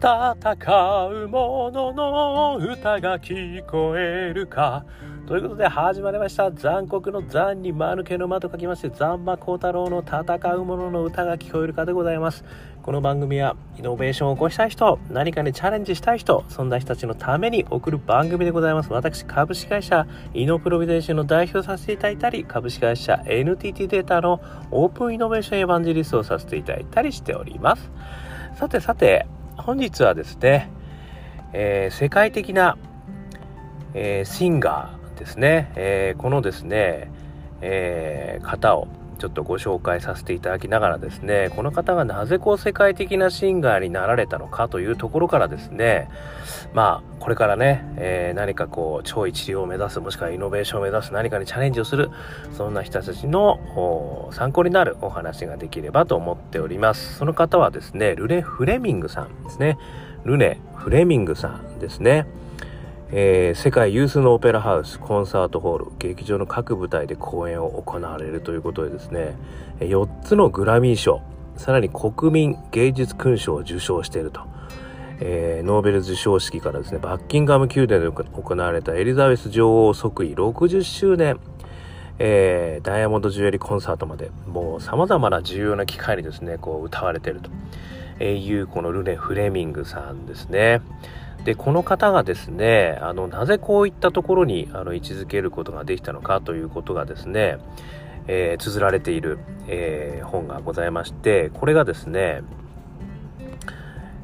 戦う者の歌が聞こえるか。ということで始まりました。残酷の残に間抜けの間と書きまして、残馬孝太郎の戦う者の歌が聞こえるかでございます。この番組はイノベーションを起こしたい人、何かにチャレンジしたい人、そんな人たちのために送る番組でございます。私、株式会社イノプロビデーションの代表させていただいたり、株式会社 NTT データのオープンイノベーションエヴァンジリストをさせていただいたりしております。さてさて、本日はですね、えー、世界的な、えー、シンガーですね、えー、このですね、え方をちょっとご紹介させていただきながらですねこの方がなぜこう世界的なシンガーになられたのかというところからですねまあこれからね、えー、何かこう超一流を目指すもしくはイノベーションを目指す何かにチャレンジをするそんな人たちの参考になるお話ができればと思っております。その方はですねルネ・フレミングさんですね。ルネ・フレミングさんですね。えー、世界有数のオペラハウスコンサートホール劇場の各舞台で公演を行われるということでですね4つのグラミー賞さらに国民芸術勲章を受賞していると、えー、ノーベル授賞式からですねバッキンガム宮殿で行われたエリザベス女王即位60周年えー、ダイヤモンドジュエリーコンサートまでもう様々な重要な機会にですねこう歌われているというこのルネ・フレミングさんですね。でこの方がですねあのなぜこういったところにあの位置づけることができたのかということがですね、えー、綴られている、えー、本がございましてこれがですね、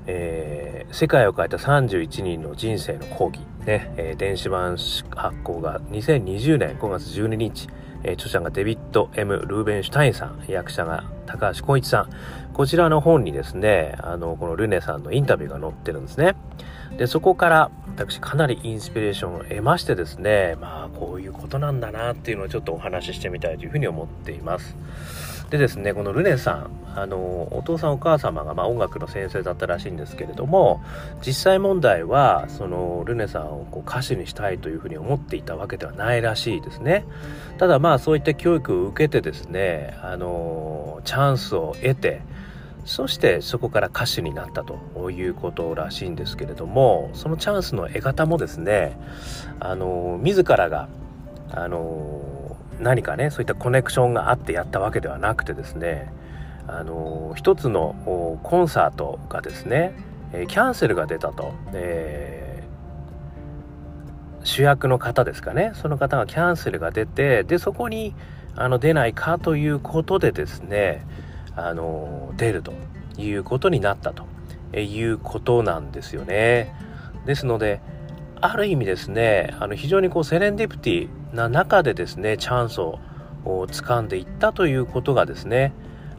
えー、世界を変えた31人の人生の講義ね、え電子版発行が2020年5月12日え著者がデビッド・ M・ ルーベンシュタインさん、役者が高橋光一さん。こちらの本にですね、あの、このルネさんのインタビューが載ってるんですね。で、そこから私かなりインスピレーションを得ましてですね、まあ、こういうことなんだなっていうのをちょっとお話ししてみたいというふうに思っています。でですねこのルネさんあのお父さんお母様がまあ音楽の先生だったらしいんですけれども実際問題はそのルネさんをこう歌手にしたいというふうに思っていたわけではないらしいですねただまあそういった教育を受けてですねあのチャンスを得てそしてそこから歌手になったということらしいんですけれどもそのチャンスの得方もですねあの自らがあの何かねそういったコネクションがあってやったわけではなくてですねあの一つのコンサートがですねキャンセルが出たと、えー、主役の方ですかねその方がキャンセルが出てでそこにあの出ないかということでですねあの出るということになったということなんですよね。ですのである意味ですねあの非常にこうセレンディプティな中でですねチャンスを掴んでいったということがですね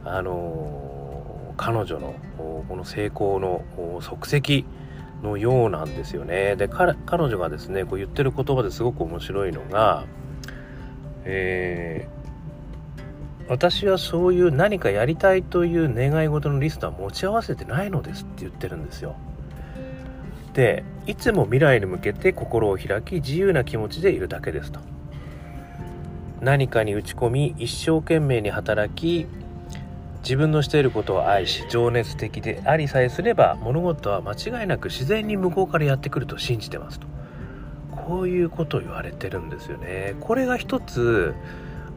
あの彼女のこの成功の足跡のようなんですよねで彼女がですねこう言ってる言葉ですごく面白いのが、え、私はそういう何かやりたいという願い事のリストは持ち合わせてないのですって言ってるんですよ。でいつも未来に向けて心を開き自由な気持ちでいるだけですと。何かに打ち込み一生懸命に働き自分のしていることを愛し情熱的でありさえすれば物事は間違いなく自然に向こうからやってくると信じてますと。こういうことを言われてるんですよね。これが一つ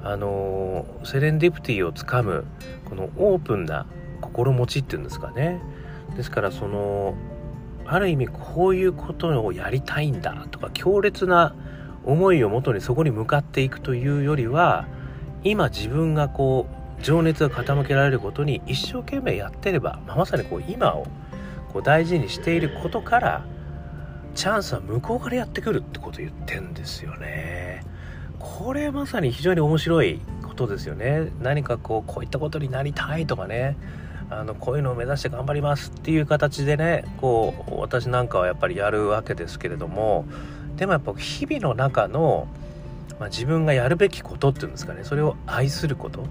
あのセレンディプティをつかむこのオープンな心持ちっていうんですかねですからそのある意味こういうことをやりたいんだとか強烈な思いをもとにそこに向かっていくというよりは今自分がこう情熱が傾けられることに一生懸命やってれば、まあ、まさにこう今をこう大事にしていることからチャンスは向こうからやってくるってことを言ってんですよね。これまさに非常に面白いことですよね。何かこうこういったことになりたいとかね。あのこういうのを目指して頑張りますっていう形でねこう私なんかはやっぱりやるわけですけれども。でもやっぱ日々の中の、まあ、自分がやるべきことっていうんですかね。それを愛すること。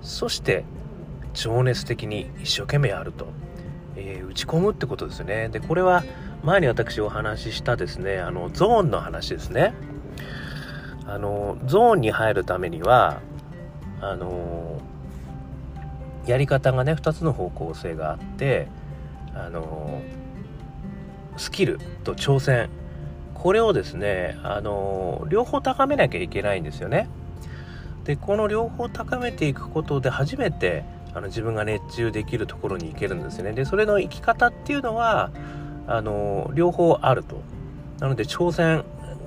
そして情熱的に一生懸命やると、えー、打ち込むってことですよね。でこれは前に私お話ししたですねあのゾーンの話ですね。あのゾーンに入るためにはあのやり方がね2つの方向性があってあのスキルと挑戦。これをですねあの両方高めなきゃいけないんですよね。でこの両方高めていくことで初めてあの自分が熱中できるところに行けるんですね。でそれの生き方っていうのはあの両方あると。なので挑戦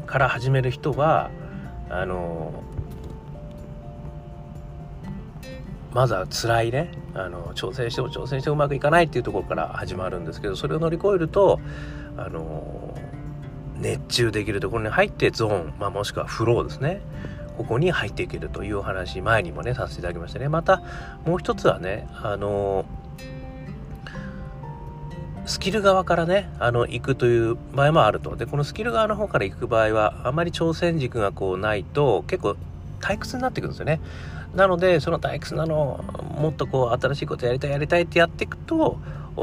から始める人はあのまずは辛いね。あの挑戦しても挑戦してもうまくいかないっていうところから始まるんですけどそれを乗り越えるとあの熱中できるところに入ってゾーン、まあ、もしくはフローですね。ここに入っていけるという話前にもねさせていただきましたね。またもう一つはねあのスキル側からねあの行くという場合もあると。でこのスキル側の方から行く場合はあまり挑戦軸がこうないと結構退屈になってくるんですよね。なのでその退屈なのもっとこう新しいことやりたいやりたいってやっていくと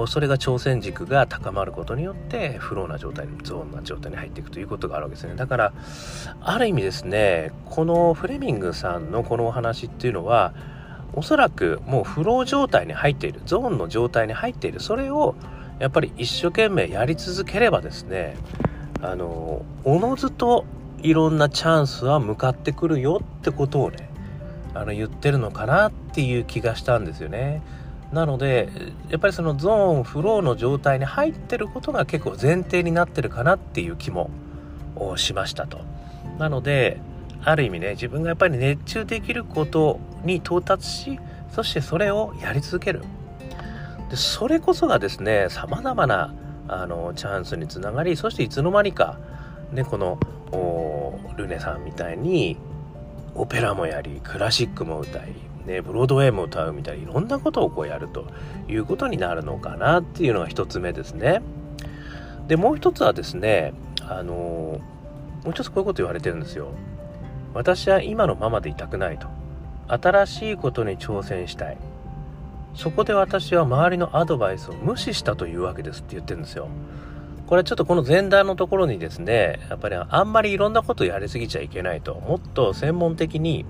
それが挑戦軸が高まることによってフローな状態ゾーンな状態に入っていくということがあるわけですね。だからある意味ですねこのフレミングさんのこのお話っていうのはおそらくもうフロー状態に入っているゾーンの状態に入っているそれをやっぱり一生懸命やり続ければですねあのおのずといろんなチャンスは向かってくるよってことをねあの言ってるのかなっていう気がしたんですよね。なのでやっぱりそのゾーンフローの状態に入ってることが結構前提になってるかなっていう気もしましたと。なのである意味ね自分がやっぱり熱中できることに到達しそしてそれをやり続けるでそれこそがですねさまざまなあのチャンスにつながりそしていつの間にか、ね、このルネさんみたいにオペラもやりクラシックも歌い、ね、ブロードウェイも歌うみたいにいろんなことをこうやるということになるのかなっていうのが一つ目ですね。でもう一つはですねあのもう一つこういうこと言われてるんですよ。私は今のままでいたくないと。新しいことに挑戦したい。そこで私は周りのアドバイスを無視したというわけですって言ってるんですよ。これちょっとこの前段のところにですね、やっぱりあんまりいろんなことやりすぎちゃいけないと。もっと専門的に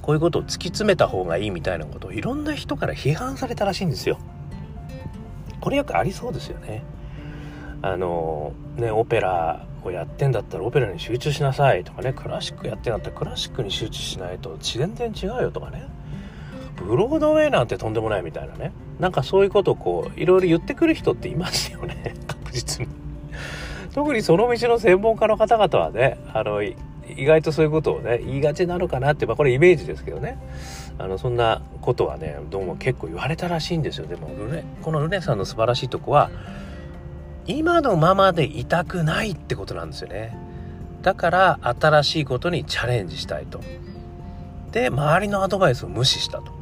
こういうことを突き詰めた方がいいみたいなことをいろんな人から批判されたらしいんですよ。これよくありそうですよね。あの、ね、オペラをやってんだったらオペラに集中しなさいとかね、クラシックやってんだったらクラシックに集中しないと全然違うよとかね。ブロードウェイなんてとんでもないみたいなね。なんかそういうことをこういろいろ言ってくる人っていますよね。確実に。特にその道の専門家の方々はねあの意外とそういうことをね言いがちなのかなってまあこれイメージですけどね。あのそんなことはねどうも結構言われたらしいんですよ。でもルネこのルネさんの素晴らしいとこは今のままでいたくないってことなんですよね。だから新しいことにチャレンジしたいと。で周りのアドバイスを無視したと。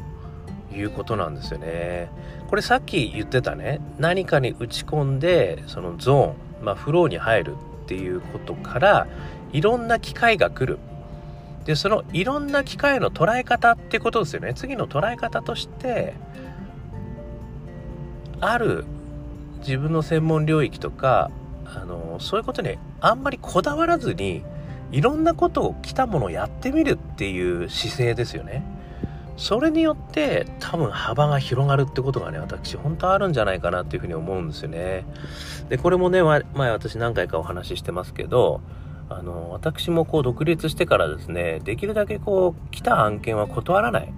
いうことなんですよね。これさっき言ってたね、何かに打ち込んで、そのゾーン、まあフローに入るっていうことから、いろんな機会が来る。で、そのいろんな機会の捉え方ってことですよね。次の捉え方として、ある自分の専門領域とか、あの、そういうことにあんまりこだわらずに、いろんなことを来たものをやってみるっていう姿勢ですよね。それによって多分幅が広がるってことがね、私本当あるんじゃないかなっていうふうに思うんですよね。で、これもね、前私何回かお話ししてますけど、あの、私もこう独立してからですね、できるだけこう来た案件は断らない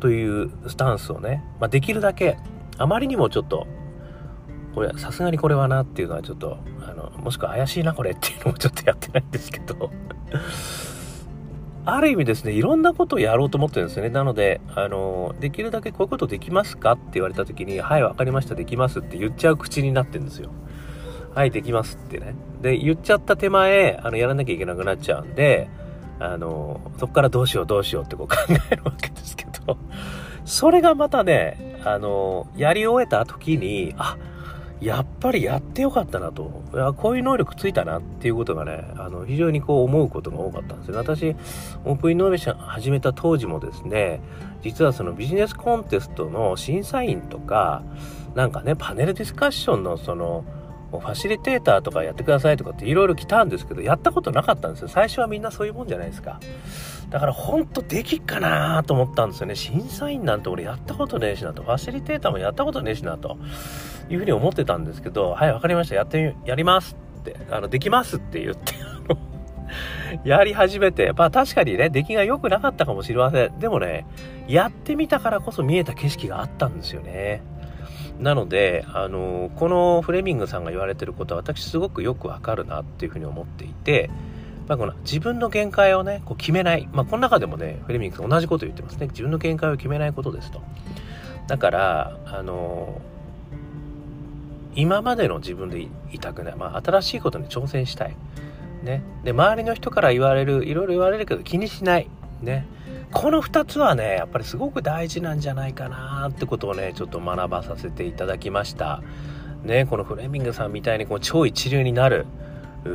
というスタンスをね、まあ、できるだけ、あまりにもちょっと、これ、さすがにこれはなっていうのはちょっと、あの、もしくは怪しいなこれっていうのもちょっとやってないんですけどある意味ですね、いろんなことをやろうと思ってるんですよね。なので、あの、できるだけこういうことできますかって言われた時に、はい、わかりました、できますって言っちゃう口になってるんですよ。はい、できますってね。で、言っちゃった手前、あの、やらなきゃいけなくなっちゃうんで、あの、そこからどうしようどうしようってこう考えるわけですけど、それがまたね、あの、やり終えた時に、あ、やっぱりやってよかったなと。いやこういう能力ついたなっていうことがね、あの、非常にこう思うことが多かったんですよ。私、オープンイノベーション始めた当時もですね、実はそのビジネスコンテストの審査員とか、なんかね、パネルディスカッションのその、ファシリテーターとかやってくださいとかっていろいろ来たんですけど、やったことなかったんですよ。最初はみんなそういうもんじゃないですか。だからほんとできっかなと思ったんですよね。審査員なんて俺やったことねえしなと。ファシリテーターもやったことねえしなと。いうふうに思ってたんですけど、はい、わかりました。やってみ、やりますって、あの、できますって言って、やり始めて、まあ確かにね、出来が良くなかったかもしれません。でもね、やってみたからこそ見えた景色があったんですよね。なので、あのこのフレミングさんが言われてることは私すごくよくわかるなっていうふうに思っていて、まあ、この自分の限界をね、こう決めない。まあ、この中でもね、フレミングさん同じこと言ってますね。自分の限界を決めないことですと。だから、あの今までの自分でいたくない。まあ、新しいことに挑戦したい。ね。で、周りの人から言われる、いろいろ言われるけど気にしない。ね。この2つはねやっぱりすごく大事なんじゃないかなってことをねちょっと学ばさせていただきました。ねこのフレミングさんみたいにこう超一流になる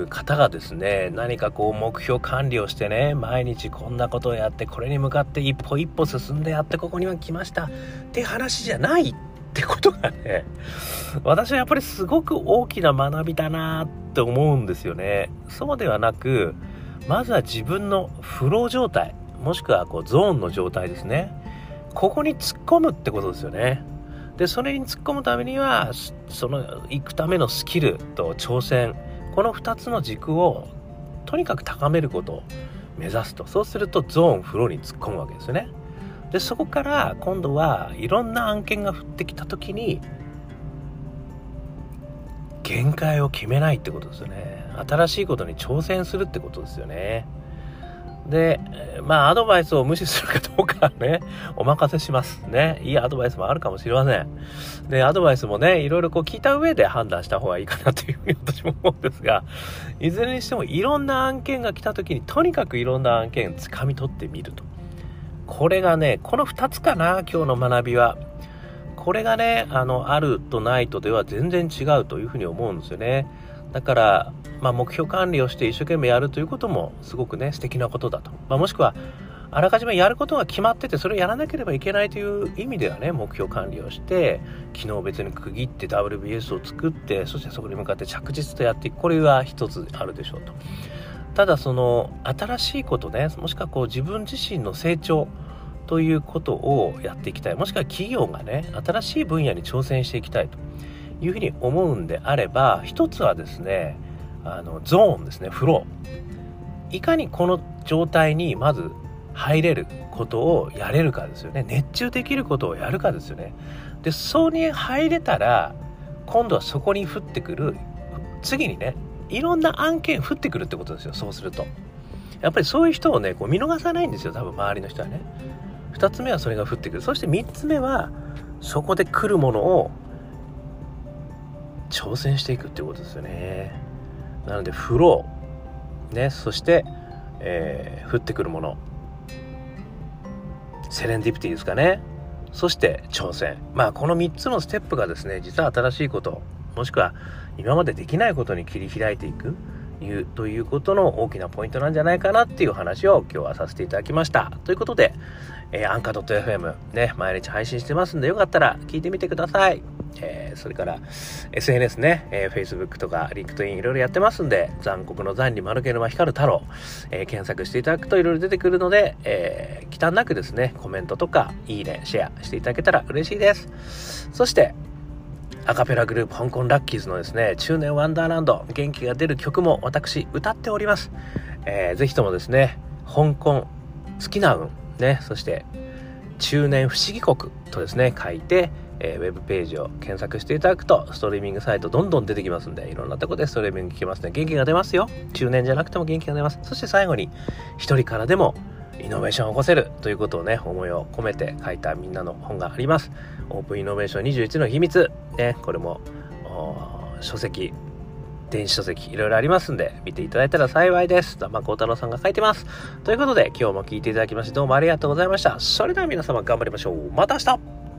方がですね何かこう目標管理をしてね毎日こんなことをやってこれに向かって一歩一歩進んでやってここには来ました。って話じゃないってことがね私はやっぱりすごく大きな学びだなって思うんですよね。そうではなくまずは自分のフロー状態。もしくはこうゾーンの状態ですね。ここに突っ込むってことですよね。でそれに突っ込むためにはその行くためのスキルと挑戦。この2つの軸をとにかく高めることを目指すと。そうするとゾーンフローに突っ込むわけですよね。でそこから今度はいろんな案件が降ってきた時に限界を決めないってことですよね。新しいことに挑戦するってことですよね。で、まあ、アドバイスを無視するかどうかはね、お任せします。ね。いいアドバイスもあるかもしれません。で、アドバイスもね、いろいろこう聞いた上で判断した方がいいかなというふうに私も思うんですが、いずれにしてもいろんな案件が来た時に、とにかくいろんな案件掴み取ってみると。これがね、この2つかな、今日の学びは。これがね、あの、あるとないとでは全然違うというふうに思うんですよね。だから、まあ、目標管理をして一生懸命やるということもすごくね素敵なことだと、まあ、もしくはあらかじめやることが決まっててそれをやらなければいけないという意味ではね目標管理をして機能別に区切って WBS を作ってそしてそこに向かって着実とやっていく。これは一つあるでしょうと。ただその新しいことねもしくはこう自分自身の成長ということをやっていきたい。もしくは企業がね新しい分野に挑戦していきたいというふうに思うんであれば一つはですねあのゾーンですねフロー。いかにこの状態にまず入れることをやれるかですよね。熱中できることをやるかですよね。でそうに入れたら今度はそこに降ってくる次にねいろんな案件降ってくるってことですよそうすると。やっぱりそういう人をねこう見逃さないんですよ多分周りの人はね。2つ目はそれが降ってくる。そして3つ目はそこで来るものを挑戦していくってことですよね。なのでフローねそして、えー、降ってくるもの。セレンディピティですかね。そして挑戦。まあこの3つのステップがですね実は新しいこと。もしくは今までできないことに切り開いていく。いうということの大きなポイントなんじゃないかなっていう話を今日はさせていただきました。ということで、えー、アンカー .fm ね毎日配信してますんでよかったら聞いてみてください。えー、それから SNS ね、えー、Facebook とか LinkedIn いろいろやってますんで、残酷の残に丸け沼光る太郎、えー、検索していただくといろいろ出てくるので、えー、忌憚なくですね、コメントとか、いいね、シェアしていただけたら嬉しいです。そして、アカペラグループ香港ラッキーズのですね、中年ワンダーランド、元気が出る曲も私歌っております。えー、ぜひともですね、香港好きな運、ね、そして中年不思議国とですね、書いて、えー、ウェブページを検索していただくと、ストリーミングサイトどんどん出てきますんで、いろんなとこでストリーミング聞けますね。元気が出ますよ。中年じゃなくても元気が出ます。そして最後に、一人からでもイノベーションを起こせるということをね、思いを込めて書いたみんなの本があります。オープンイノベーション21の秘密。ね、これも、書籍、電子書籍いろいろありますんで見ていただいたら幸いです。まあ、孝太郎さんが書いてます。ということで今日も聞いていただきましてどうもありがとうございました。それでは皆様頑張りましょう。また明日